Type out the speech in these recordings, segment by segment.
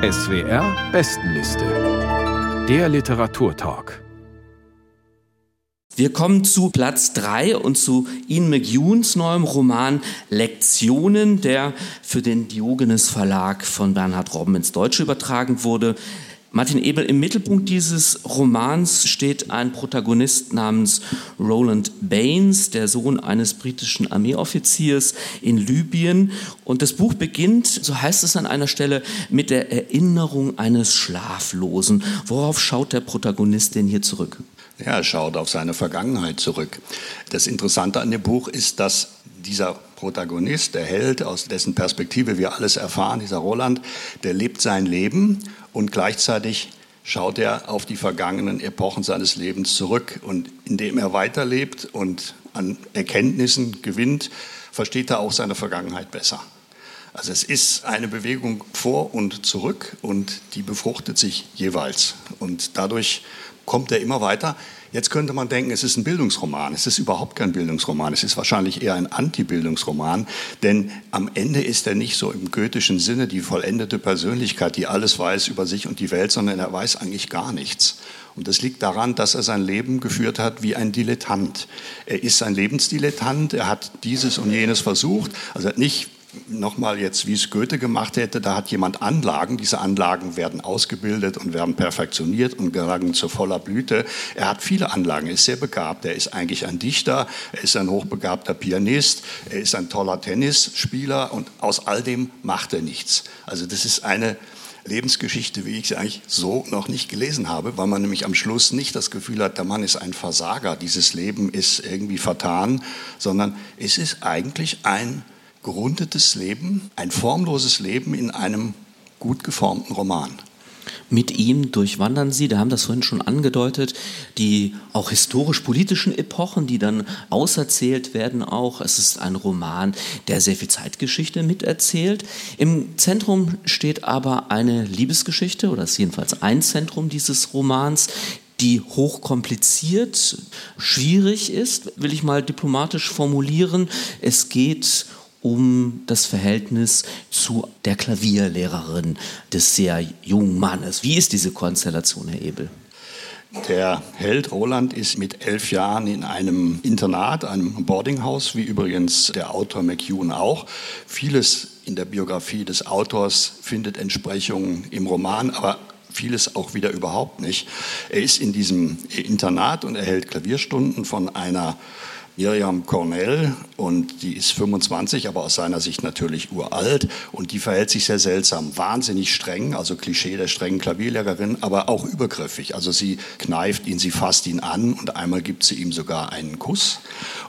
SWR Bestenliste. Der Literaturtalk. Wir kommen zu Platz 3 und zu Ian McEwans neuem Roman Lektionen, der für den Diogenes Verlag von Bernhard Robben ins Deutsche übertragen wurde. Martin Ebel, im Mittelpunkt dieses Romans steht ein Protagonist namens Roland Baines, der Sohn eines britischen Armeeoffiziers in Libyen. Und das Buch beginnt, so heißt es an einer Stelle, mit der Erinnerung eines Schlaflosen. Worauf schaut der Protagonist denn hier zurück? Ja, er schaut auf seine Vergangenheit zurück. Das Interessante an dem Buch ist, dass dieser Protagonist, der Held, aus dessen Perspektive wir alles erfahren, dieser Roland, der lebt sein Leben und gleichzeitig schaut er auf die vergangenen Epochen seines Lebens zurück. Und indem er weiterlebt und an Erkenntnissen gewinnt, versteht er auch seine Vergangenheit besser. Also es ist eine Bewegung vor und zurück und die befruchtet sich jeweils. Und dadurch kommt er immer weiter. Jetzt könnte man denken, es ist ein Bildungsroman. Es ist überhaupt kein Bildungsroman. Es ist wahrscheinlich eher ein Anti-Bildungsroman, denn am Ende ist er nicht so im goethischen Sinne die vollendete Persönlichkeit, die alles weiß über sich und die Welt, sondern er weiß eigentlich gar nichts. Und das liegt daran, dass er sein Leben geführt hat wie ein Dilettant. Er ist ein Lebensdilettant, er hat dieses und jenes versucht, also er hat nicht nochmal jetzt, wie es Goethe gemacht hätte, da hat jemand Anlagen, diese Anlagen werden ausgebildet und werden perfektioniert und gelangen zu voller Blüte. Er hat viele Anlagen, er ist sehr begabt, er ist eigentlich ein Dichter, er ist ein hochbegabter Pianist, er ist ein toller Tennisspieler und aus all dem macht er nichts. Also das ist eine Lebensgeschichte, wie ich sie eigentlich so noch nicht gelesen habe, weil man nämlich am Schluss nicht das Gefühl hat, der Mann ist ein Versager, dieses Leben ist irgendwie vertan, sondern es ist eigentlich ein gerundetes Leben, ein formloses Leben in einem gut geformten Roman. Mit ihm durchwandern Sie, da haben das vorhin schon angedeutet, die auch historisch-politischen Epochen, die dann auserzählt werden auch. Es ist ein Roman, der sehr viel Zeitgeschichte miterzählt. Im Zentrum steht aber eine Liebesgeschichte, oder ist jedenfalls ein Zentrum dieses Romans, die hochkompliziert, schwierig ist, will ich mal diplomatisch formulieren. Es geht um das Verhältnis zu der Klavierlehrerin des sehr jungen Mannes. Wie ist diese Konstellation, Herr Ebel? Der Held Roland ist mit elf Jahren in einem Internat, einem Boardinghaus, wie übrigens der Autor McEwan auch. Vieles in der Biografie des Autors findet Entsprechungen im Roman, aber vieles auch wieder überhaupt nicht. Er ist in diesem Internat und erhält Klavierstunden von einer Miriam Cornell und die ist 25, aber aus seiner Sicht natürlich uralt und die verhält sich sehr seltsam, wahnsinnig streng, also Klischee der strengen Klavierlehrerin, aber auch übergriffig. Also sie kneift ihn, sie fasst ihn an und einmal gibt sie ihm sogar einen Kuss.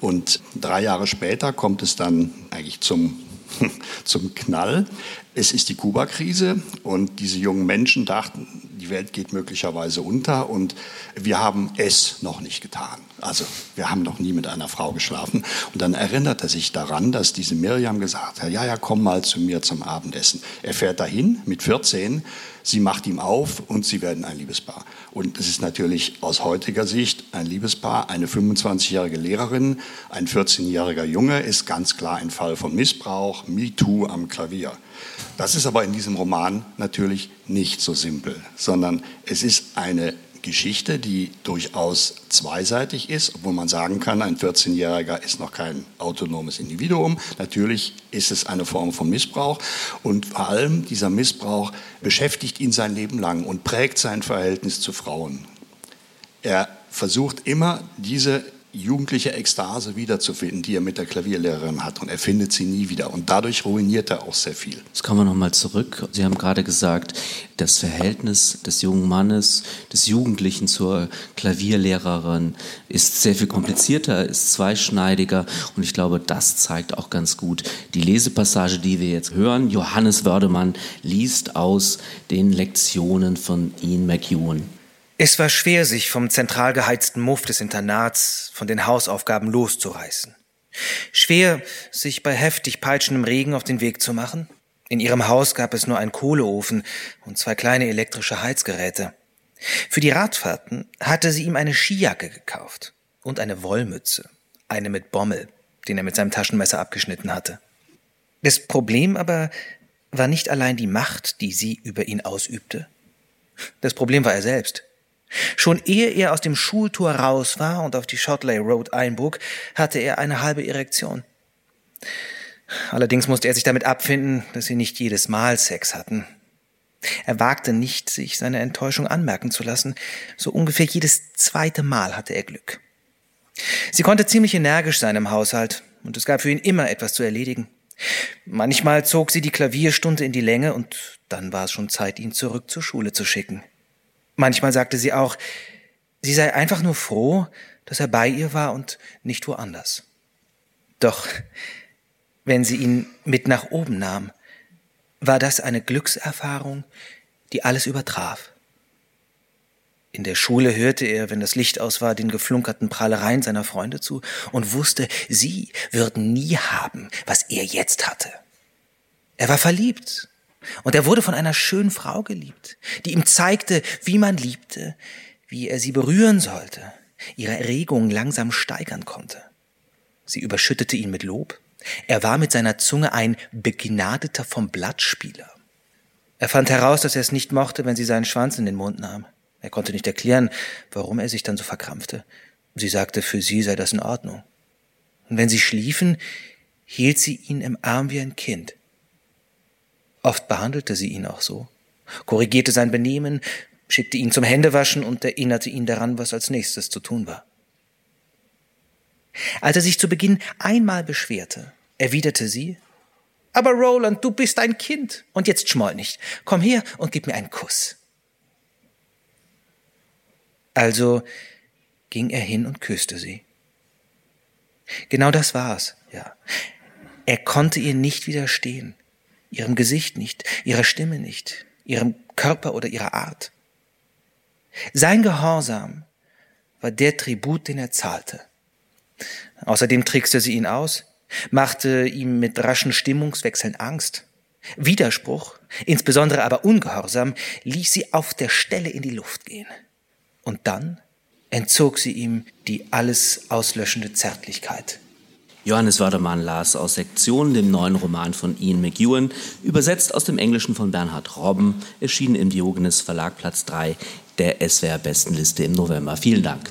Und drei Jahre später kommt es dann eigentlich zum zum Knall. Es ist die Kuba-Krise und diese jungen Menschen dachten, die Welt geht möglicherweise unter und wir haben es noch nicht getan. Also wir haben noch nie mit einer Frau geschlafen. Und dann erinnert er sich daran, dass diese Miriam gesagt hat, ja, ja, komm mal zu mir zum Abendessen. Er fährt dahin mit 14, sie macht ihm auf und sie werden ein Liebespaar. Und es ist natürlich aus heutiger Sicht ein Liebespaar. Eine 25-jährige Lehrerin, ein 14-jähriger Junge ist ganz klar ein Fall von Missbrauch, MeToo am Klavier. Das ist aber in diesem Roman natürlich nicht so simpel, sondern es ist eine Geschichte, die durchaus zweiseitig ist, obwohl man sagen kann, ein 14-Jähriger ist noch kein autonomes Individuum. Natürlich ist es eine Form von Missbrauch und vor allem dieser Missbrauch beschäftigt ihn sein Leben lang und prägt sein Verhältnis zu Frauen. Er versucht immer diese jugendliche Ekstase wiederzufinden, die er mit der Klavierlehrerin hat. Und er findet sie nie wieder. Und dadurch ruiniert er auch sehr viel. Jetzt kommen wir nochmal zurück. Sie haben gerade gesagt, das Verhältnis des jungen Mannes, des Jugendlichen zur Klavierlehrerin ist sehr viel komplizierter, ist zweischneidiger. Und ich glaube, das zeigt auch ganz gut die Lesepassage, die wir jetzt hören. Johannes Wördemann liest aus den Lektionen von Ian McEwan. Es war schwer, sich vom zentral geheizten Muff des Internats, von den Hausaufgaben loszureißen. Schwer, sich bei heftig peitschendem Regen auf den Weg zu machen. In ihrem Haus gab es nur einen Kohleofen und zwei kleine elektrische Heizgeräte. Für die Radfahrten hatte sie ihm eine Skijacke gekauft und eine Wollmütze, eine mit Bommel, den er mit seinem Taschenmesser abgeschnitten hatte. Das Problem aber war nicht allein die Macht, die sie über ihn ausübte. Das Problem war er selbst. Schon ehe er aus dem Schultor raus war und auf die Shotley Road einbog, hatte er eine halbe Erektion. Allerdings musste er sich damit abfinden, dass sie nicht jedes Mal Sex hatten. Er wagte nicht, sich seine Enttäuschung anmerken zu lassen. So ungefähr jedes zweite Mal hatte er Glück. Sie konnte ziemlich energisch sein im Haushalt, und es gab für ihn immer etwas zu erledigen. Manchmal zog sie die Klavierstunde in die Länge, und dann war es schon Zeit, ihn zurück zur Schule zu schicken. Manchmal sagte sie auch, sie sei einfach nur froh, dass er bei ihr war und nicht woanders. Doch wenn sie ihn mit nach oben nahm, war das eine Glückserfahrung, die alles übertraf. In der Schule hörte er, wenn das Licht aus war, den geflunkerten Prahlereien seiner Freunde zu und wusste, sie würden nie haben, was er jetzt hatte. Er war verliebt und er wurde von einer schönen Frau geliebt, die ihm zeigte, wie man liebte, wie er sie berühren sollte, ihre Erregung langsam steigern konnte. Sie überschüttete ihn mit Lob. Er war mit seiner Zunge ein begnadeter vom Blattspieler. Er fand heraus, dass er es nicht mochte, wenn sie seinen Schwanz in den Mund nahm. Er konnte nicht erklären, warum er sich dann so verkrampfte. Sie sagte, für sie sei das in Ordnung. Und wenn sie schliefen, hielt sie ihn im Arm wie ein Kind. Oft behandelte sie ihn auch so, korrigierte sein Benehmen, schickte ihn zum Händewaschen und erinnerte ihn daran, was als nächstes zu tun war. Als er sich zu Beginn einmal beschwerte, erwiderte sie, aber Roland, du bist ein Kind und jetzt schmoll nicht. Komm her und gib mir einen Kuss. Also ging er hin und küsste sie. Genau das war's, ja. Er konnte ihr nicht widerstehen, ihrem Gesicht nicht, ihrer Stimme nicht, ihrem Körper oder ihrer Art. Sein Gehorsam war der Tribut, den er zahlte. Außerdem trickste sie ihn aus, machte ihm mit raschen Stimmungswechseln Angst. Widerspruch, insbesondere aber Ungehorsam, ließ sie auf der Stelle in die Luft gehen. Und dann entzog sie ihm die alles auslöschende Zärtlichkeit. Johannes Wördermann las aus Sektionen dem neuen Roman von Ian McEwan, übersetzt aus dem Englischen von Bernhard Robben, erschienen im Diogenes Verlag Platz 3 der SWR Bestenliste im November. Vielen Dank.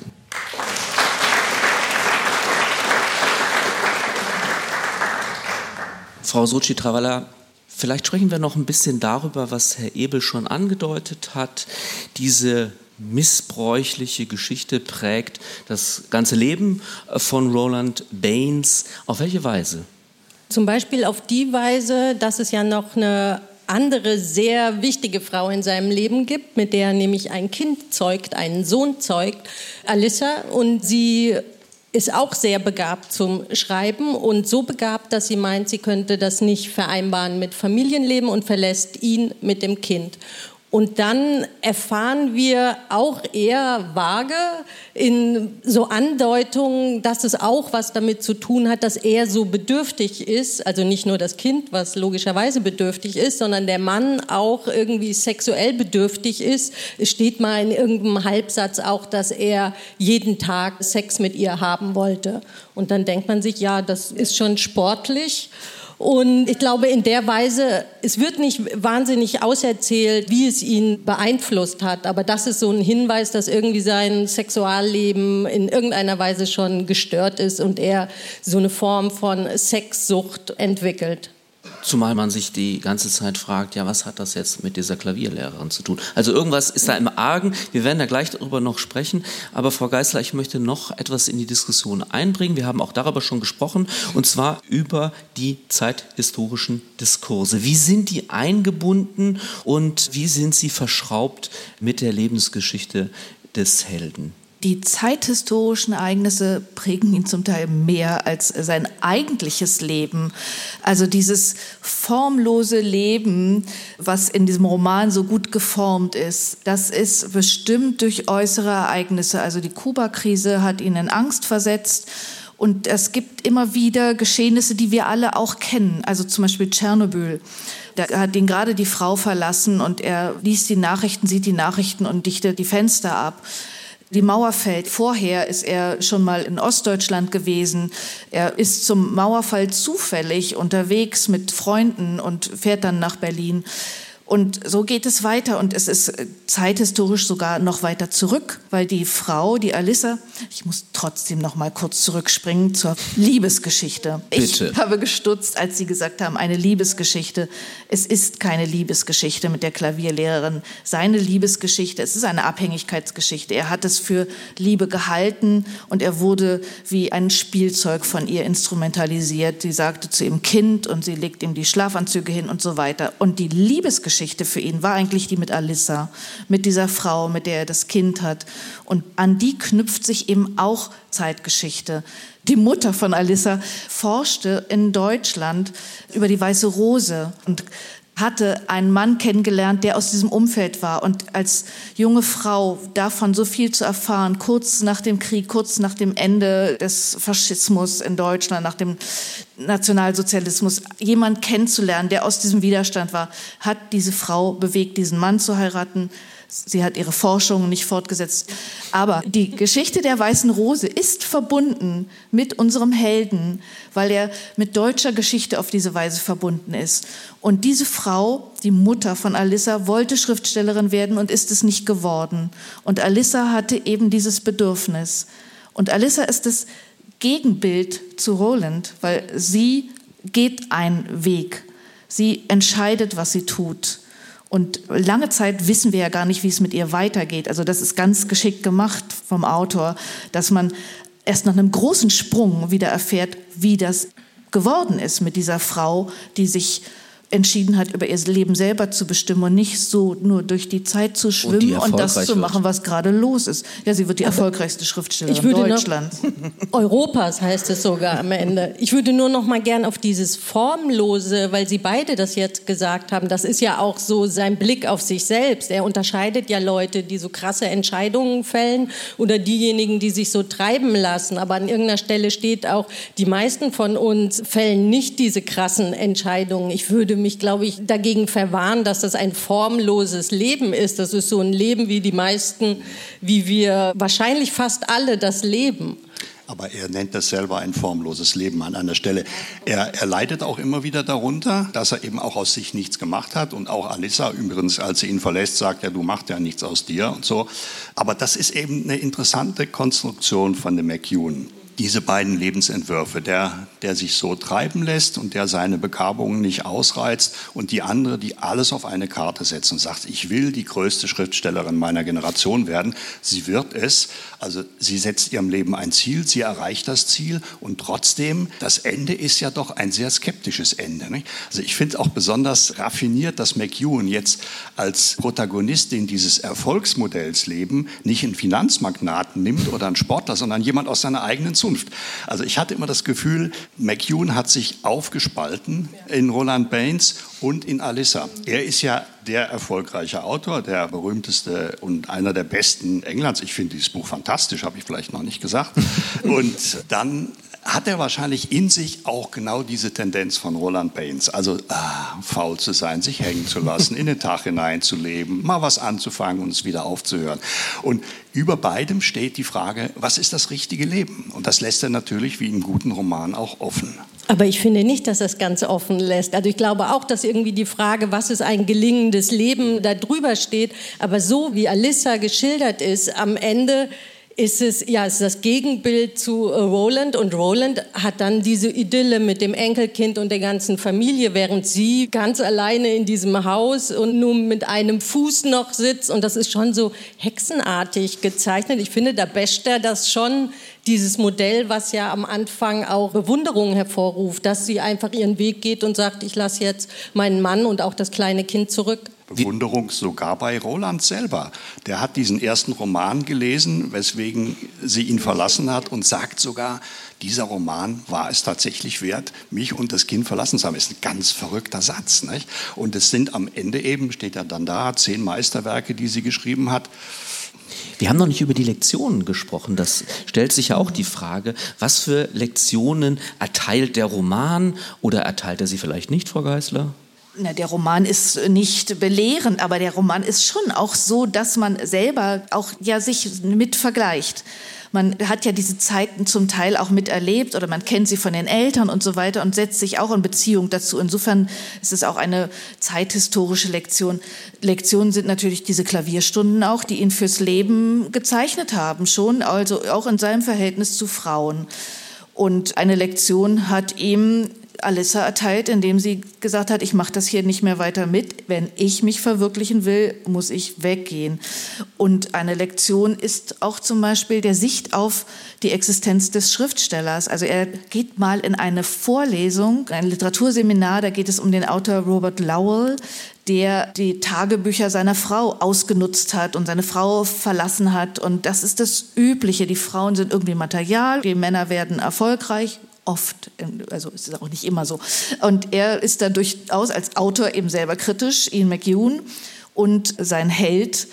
Frau Sochi Travala, vielleicht sprechen wir noch ein bisschen darüber, was Herr Ebel schon angedeutet hat. Diese missbräuchliche Geschichte prägt das ganze Leben von Roland Baines. Auf welche Weise? Zum Beispiel auf die Weise, dass es ja noch eine andere sehr wichtige Frau in seinem Leben gibt, mit der er nämlich ein Kind zeugt, einen Sohn zeugt, Alyssa. Und sie ist auch sehr begabt zum Schreiben und so begabt, dass sie meint, sie könnte das nicht vereinbaren mit Familienleben und verlässt ihn mit dem Kind. Und dann erfahren wir auch eher vage in so Andeutungen, dass es auch was damit zu tun hat, dass er so bedürftig ist. Also nicht nur das Kind, was logischerweise bedürftig ist, sondern der Mann auch irgendwie sexuell bedürftig ist. Es steht mal in irgendeinem Halbsatz auch, dass er jeden Tag Sex mit ihr haben wollte. Und dann denkt man sich, ja, das ist schon sportlich. Und ich glaube, in der Weise, es wird nicht wahnsinnig auserzählt, wie es ihn beeinflusst hat, aber das ist so ein Hinweis, dass irgendwie sein Sexualleben in irgendeiner Weise schon gestört ist und er so eine Form von Sexsucht entwickelt. Zumal man sich die ganze Zeit fragt, ja, was hat das jetzt mit dieser Klavierlehrerin zu tun? Also irgendwas ist da im Argen. Wir werden da gleich darüber noch sprechen. Aber Frau Geisler, ich möchte noch etwas in die Diskussion einbringen. Wir haben auch darüber schon gesprochen, und zwar über die zeithistorischen Diskurse. Wie sind die eingebunden und wie sind sie verschraubt mit der Lebensgeschichte des Helden? Die zeithistorischen Ereignisse prägen ihn zum Teil mehr als sein eigentliches Leben. Also dieses formlose Leben, was in diesem Roman so gut geformt ist, das ist bestimmt durch äußere Ereignisse. Also die Kuba-Krise hat ihn in Angst versetzt. Und es gibt immer wieder Geschehnisse, die wir alle auch kennen. Also zum Beispiel Tschernobyl. Da hat ihn gerade die Frau verlassen und er liest die Nachrichten, sieht die Nachrichten und dichtet die Fenster ab Die Mauer fällt. Vorher ist er schon mal in Ostdeutschland gewesen. Er ist zum Mauerfall zufällig unterwegs mit Freunden und fährt dann nach Berlin. Und so geht es weiter und es ist äh, zeithistorisch sogar noch weiter zurück, weil die Frau, die Alissa, ich muss trotzdem noch mal kurz zurückspringen zur Liebesgeschichte. Bitte. Ich habe gestutzt, als Sie gesagt haben, eine Liebesgeschichte. Es ist keine Liebesgeschichte mit der Klavierlehrerin. Seine Liebesgeschichte, es ist eine Abhängigkeitsgeschichte. Er hat es für Liebe gehalten und er wurde wie ein Spielzeug von ihr instrumentalisiert. Sie sagte zu ihm Kind und sie legt ihm die Schlafanzüge hin und so weiter. Und die Liebesgeschichte Geschichte für ihn war eigentlich die mit Alissa, mit dieser Frau, mit der er das Kind hat. Und an die knüpft sich eben auch Zeitgeschichte. Die Mutter von Alissa forschte in Deutschland über die weiße Rose und hatte einen Mann kennengelernt, der aus diesem Umfeld war. Und als junge Frau davon so viel zu erfahren, kurz nach dem Krieg, kurz nach dem Ende des Faschismus in Deutschland, nach dem Nationalsozialismus, jemand kennenzulernen, der aus diesem Widerstand war, hat diese Frau bewegt, diesen Mann zu heiraten. Sie hat ihre Forschung nicht fortgesetzt. Aber die Geschichte der Weißen Rose ist verbunden mit unserem Helden, weil er mit deutscher Geschichte auf diese Weise verbunden ist. Und diese Frau, die Mutter von Alissa, wollte Schriftstellerin werden und ist es nicht geworden. Und Alissa hatte eben dieses Bedürfnis. Und Alissa ist das Gegenbild zu Roland, weil sie geht einen Weg. Sie entscheidet, was sie tut. Und lange Zeit wissen wir ja gar nicht, wie es mit ihr weitergeht. Also das ist ganz geschickt gemacht vom Autor, dass man erst nach einem großen Sprung wieder erfährt, wie das geworden ist mit dieser Frau, die sich entschieden hat, über ihr Leben selber zu bestimmen und nicht so nur durch die Zeit zu schwimmen und, und das zu machen, was gerade los ist. Ja, sie wird die erfolgreichste Schriftstellerin Deutschlands. Europas heißt es sogar am Ende. Ich würde nur noch mal gern auf dieses Formlose, weil Sie beide das jetzt gesagt haben, das ist ja auch so sein Blick auf sich selbst. Er unterscheidet ja Leute, die so krasse Entscheidungen fällen oder diejenigen, die sich so treiben lassen. Aber an irgendeiner Stelle steht auch, die meisten von uns fällen nicht diese krassen Entscheidungen. Ich würde mich, glaube ich, dagegen verwahren, dass das ein formloses Leben ist. Das ist so ein Leben, wie die meisten, wie wir wahrscheinlich fast alle das leben. Aber er nennt das selber ein formloses Leben an einer Stelle. Er, er leidet auch immer wieder darunter, dass er eben auch aus sich nichts gemacht hat. Und auch Alissa übrigens, als sie ihn verlässt, sagt, ja, du machst ja nichts aus dir und so. Aber das ist eben eine interessante Konstruktion von dem McEwan diese beiden Lebensentwürfe, der, der sich so treiben lässt und der seine Begabungen nicht ausreizt und die andere, die alles auf eine Karte setzt und sagt, ich will die größte Schriftstellerin meiner Generation werden. Sie wird es, also sie setzt ihrem Leben ein Ziel, sie erreicht das Ziel und trotzdem, das Ende ist ja doch ein sehr skeptisches Ende. Nicht? Also ich finde auch besonders raffiniert, dass McEwan jetzt als Protagonistin dieses Erfolgsmodells leben, nicht einen Finanzmagnaten nimmt oder einen Sportler, sondern jemand aus seiner eigenen Zunft. Also ich hatte immer das Gefühl, McEwan hat sich aufgespalten in Roland Baines und in Alissa. Er ist ja der erfolgreiche Autor, der berühmteste und einer der besten Englands. Ich finde dieses Buch fantastisch, habe ich vielleicht noch nicht gesagt. Und dann hat er wahrscheinlich in sich auch genau diese Tendenz von Roland Baines. Also ah, faul zu sein, sich hängen zu lassen, in den Tag hineinzuleben, mal was anzufangen und es wieder aufzuhören. Und über beidem steht die Frage, was ist das richtige Leben? Und das lässt er natürlich wie im guten Roman auch offen. Aber ich finde nicht, dass es ganz offen lässt. Also ich glaube auch, dass irgendwie die Frage, was ist ein gelingendes Leben, da drüber steht. Aber so wie Alissa geschildert ist, am Ende ist es ja ist das Gegenbild zu äh, Roland und Roland hat dann diese Idylle mit dem Enkelkind und der ganzen Familie, während sie ganz alleine in diesem Haus und nur mit einem Fuß noch sitzt und das ist schon so hexenartig gezeichnet. Ich finde, da basht er das schon dieses Modell, was ja am Anfang auch Bewunderung hervorruft, dass sie einfach ihren Weg geht und sagt, ich lasse jetzt meinen Mann und auch das kleine Kind zurück. Bewunderung sogar bei Roland selber. Der hat diesen ersten Roman gelesen, weswegen sie ihn verlassen hat und sagt sogar, dieser Roman war es tatsächlich wert, mich und das Kind verlassen zu haben. Ist ein ganz verrückter Satz. Nicht? Und es sind am Ende eben, steht ja dann da, zehn Meisterwerke, die sie geschrieben hat. Wir haben noch nicht über die Lektionen gesprochen. Das stellt sich ja auch die Frage, was für Lektionen erteilt der Roman oder erteilt er sie vielleicht nicht, Frau Geisler? Na, der Roman ist nicht belehrend, aber der Roman ist schon auch so, dass man selber auch ja sich mit vergleicht. Man hat ja diese Zeiten zum Teil auch miterlebt oder man kennt sie von den Eltern und so weiter und setzt sich auch in Beziehung dazu. Insofern ist es auch eine zeithistorische Lektion. Lektionen sind natürlich diese Klavierstunden auch, die ihn fürs Leben gezeichnet haben, schon, also auch in seinem Verhältnis zu Frauen. Und eine Lektion hat ihm Alissa erteilt, indem sie gesagt hat, ich mache das hier nicht mehr weiter mit. Wenn ich mich verwirklichen will, muss ich weggehen. Und eine Lektion ist auch zum Beispiel der Sicht auf die Existenz des Schriftstellers. Also er geht mal in eine Vorlesung, ein Literaturseminar, da geht es um den Autor Robert Lowell, der die Tagebücher seiner Frau ausgenutzt hat und seine Frau verlassen hat. Und das ist das Übliche. Die Frauen sind irgendwie Material, die Männer werden erfolgreich, oft, also es ist auch nicht immer so. Und er ist da durchaus als Autor eben selber kritisch, Ian McEwan, und sein Held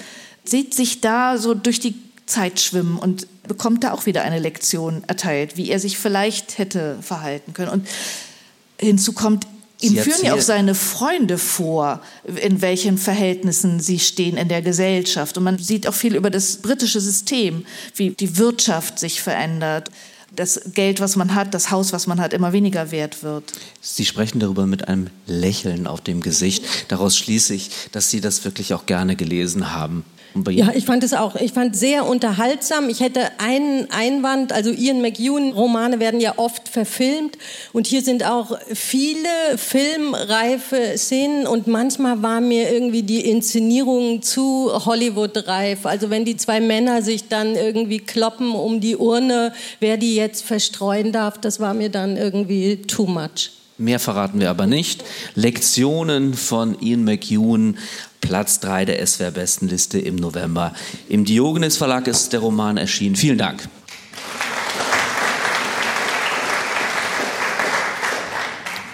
sieht sich da so durch die Zeit schwimmen und bekommt da auch wieder eine Lektion erteilt, wie er sich vielleicht hätte verhalten können. Und hinzu kommt, ihm führen ja auch seine Freunde vor, in welchen Verhältnissen sie stehen in der Gesellschaft. Und man sieht auch viel über das britische System, wie die Wirtschaft sich verändert das Geld, was man hat, das Haus, was man hat, immer weniger wert wird. Sie sprechen darüber mit einem Lächeln auf dem Gesicht. Daraus schließe ich, dass Sie das wirklich auch gerne gelesen haben. Ja, ich fand es auch. Ich fand sehr unterhaltsam. Ich hätte einen Einwand. Also Ian McEwan Romane werden ja oft verfilmt und hier sind auch viele filmreife Szenen und manchmal war mir irgendwie die Inszenierung zu Hollywood-reif. Also wenn die zwei Männer sich dann irgendwie kloppen um die Urne, wer die jetzt verstreuen darf, das war mir dann irgendwie too much. Mehr verraten wir aber nicht. Lektionen von Ian McEwan, Platz 3 der SWR-Bestenliste im November. Im Diogenes Verlag ist der Roman erschienen. Vielen Dank.